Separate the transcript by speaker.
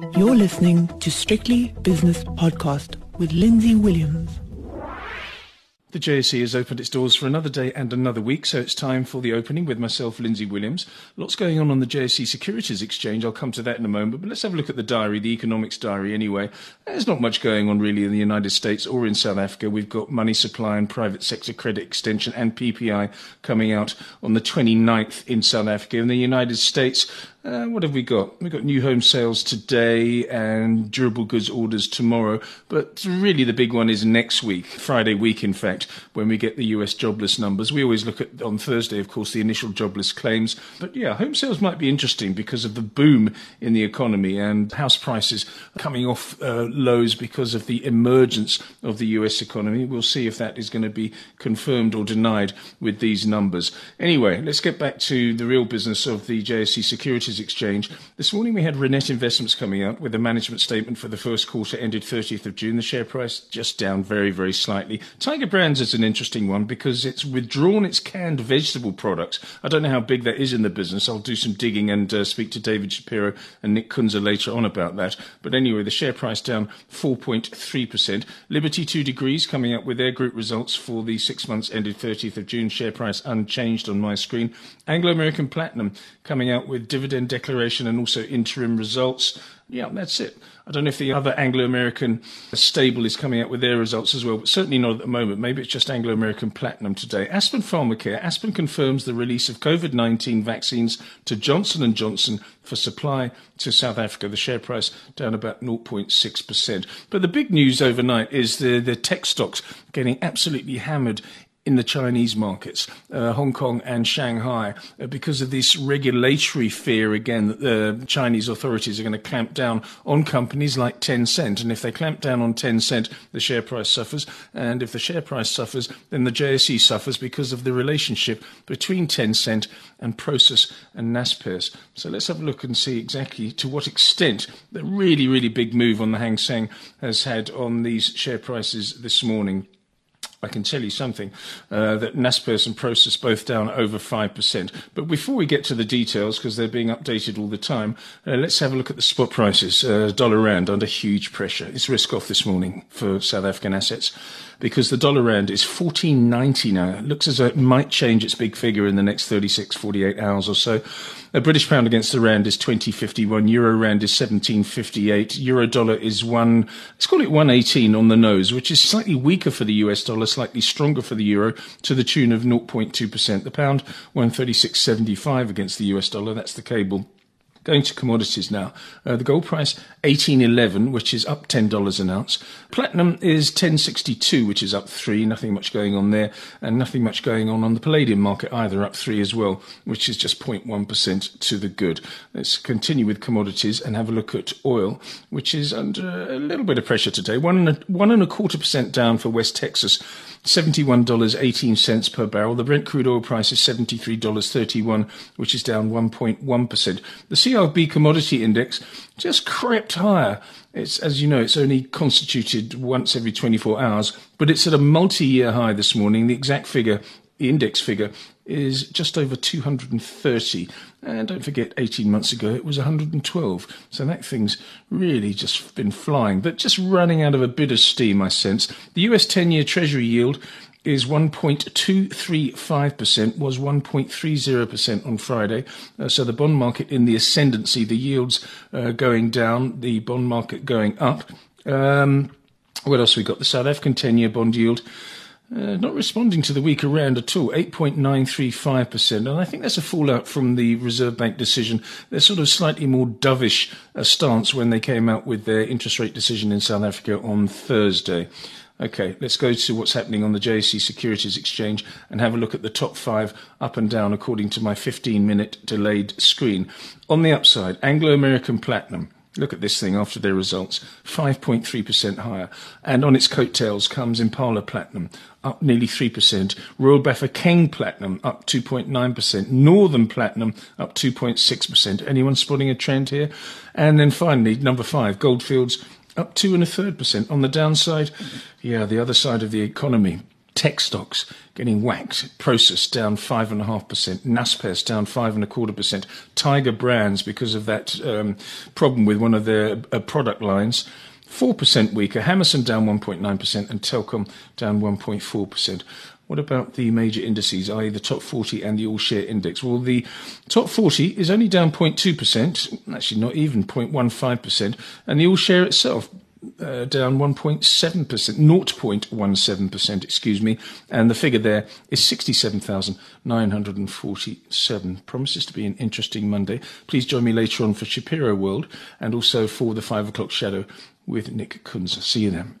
Speaker 1: You're listening to Strictly Business Podcast with Lindsay Williams.
Speaker 2: The JSE has opened its doors for another day and another week, so it's time for the opening with myself, Lindsay Williams. Lots going on on the JSE Securities Exchange. I'll come to that in a moment, but let's have a look at the diary, the economics diary anyway. There's not much going on really in the United States or in South Africa. We've got money supply and private sector credit extension and PPI coming out on the 29th in South Africa. In the United States, uh, what have we got? We've got new home sales today and durable goods orders tomorrow. But really, the big one is next week, Friday week, in fact, when we get the US jobless numbers. We always look at, on Thursday, of course, the initial jobless claims. But yeah, home sales might be interesting because of the boom in the economy and house prices coming off uh, lows because of the emergence of the US economy. We'll see if that is going to be confirmed or denied with these numbers. Anyway, let's get back to the real business of the JSE Securities Exchange. This morning we had Reinet Investments coming out with a management statement for the first quarter ended 30th of June. The share price just down very, very slightly. Tiger Brands is an interesting one because it's withdrawn its canned vegetable products. I don't know how big that is in the business. I'll do some digging and uh, speak to David Shapiro and Nick Kunze later on about that. But anyway, the share price down 4.3%. Liberty Two Degrees coming out with their group results for the six months ended 30th of June. Share price unchanged on my screen. Anglo American Platinum coming out with dividend dividend declaration and also interim results. Yeah, that's it. I don't know if the other Anglo American stable is coming out with their results as well, but certainly not at the moment. Maybe it's just Anglo American Platinum today. Aspen Pharmacare. Aspen confirms the release of COVID 19 vaccines to Johnson & Johnson for supply to South Africa. The share price down about 0.6%. But the big news overnight is the, the tech stocks getting absolutely hammered in the Chinese markets, uh, Hong Kong and Shanghai, uh, because of this regulatory fear again that the Chinese authorities are going to clamp down on companies like Tencent. And if they clamp down on Tencent, the share price suffers. And if the share price suffers, then the JSE suffers because of the relationship between Tencent and Prosus and Naspers. So let's have a look and see exactly to what extent the really, really big move on the Hang Seng has had on these share prices this morning. I can tell you something uh, that Naspers and Prosus both down over 5%. But before we get to the details, because they're being updated all the time, uh, let's have a look at the spot prices. Uh, dollar rand under huge pressure. It's risk off this morning for South African assets because the dollar rand is 14.90 now. It looks as though it might change its big figure in the next 36, 48 hours or so. A British pound against the rand is 20.51. Euro rand is 17.58. Euro dollar is one, let's call it 118 on the nose, which is slightly weaker for the US dollar, slightly stronger for the euro to the tune of 0.2%. The pound 136.75 against the US dollar. That's the cable Going to commodities now. Uh, the gold price, 1811, which is up $10 an ounce. Platinum is 1062, which is up 3. Nothing much going on there. And nothing much going on on the palladium market either, up 3 as well, which is just 0.1% to the good. Let's continue with commodities and have a look at oil, which is under a little bit of pressure today. One and a, one and a quarter percent down for West Texas. $71.18 per barrel. The Brent crude oil price is $73.31, which is down 1.1%. The CRB commodity index just crept higher. It's, as you know, it's only constituted once every 24 hours, but it's at a multi-year high this morning. The exact figure, the index figure, is just over 230. And don't forget, 18 months ago it was 112. So that thing's really just been flying, but just running out of a bit of steam, I sense. The US 10 year Treasury yield is 1.235%, was 1.30% on Friday. Uh, so the bond market in the ascendancy, the yields uh, going down, the bond market going up. Um, what else we got? The South African 10 year bond yield uh, not responding to the weaker rand at all, 8.935%. And I think that's a fallout from the Reserve Bank decision. They're sort of slightly more dovish uh, stance when they came out with their interest rate decision in South Africa on Thursday. Okay, let's go to what's happening on the JSE Securities Exchange and have a look at the top five up and down according to my 15 minute delayed screen. On the upside, Anglo American Platinum Look at this thing after their results, 5.3% higher. And on its coattails comes Impala Platinum, up nearly 3%. Royal Bafokeng Platinum, up 2.9%. Northam Platinum, up 2.6%. Anyone spotting a trend here? And then finally, number five, Goldfields, up two and a third percent. On the downside, yeah, the other side of the economy Tech stocks getting whacked. Prosus down 5.5%. Naspers down 5.25%. Tiger Brands, because of that um, problem with one of their uh, product lines, 4% weaker. Hammerson down 1.9% and Telkom down 1.4%. What about the major indices, i.e., the top 40 and the all share index? Well, the top 40 is only down 0.2%, actually not even 0.15%, and the all share itself uh, down 1.7%, 0.17%, excuse me, and the figure there is 67,947. Promises to be an interesting Monday. Please join me later on for Shapiro World and also for the 5 o'clock shadow with Nick Kunz. See you then.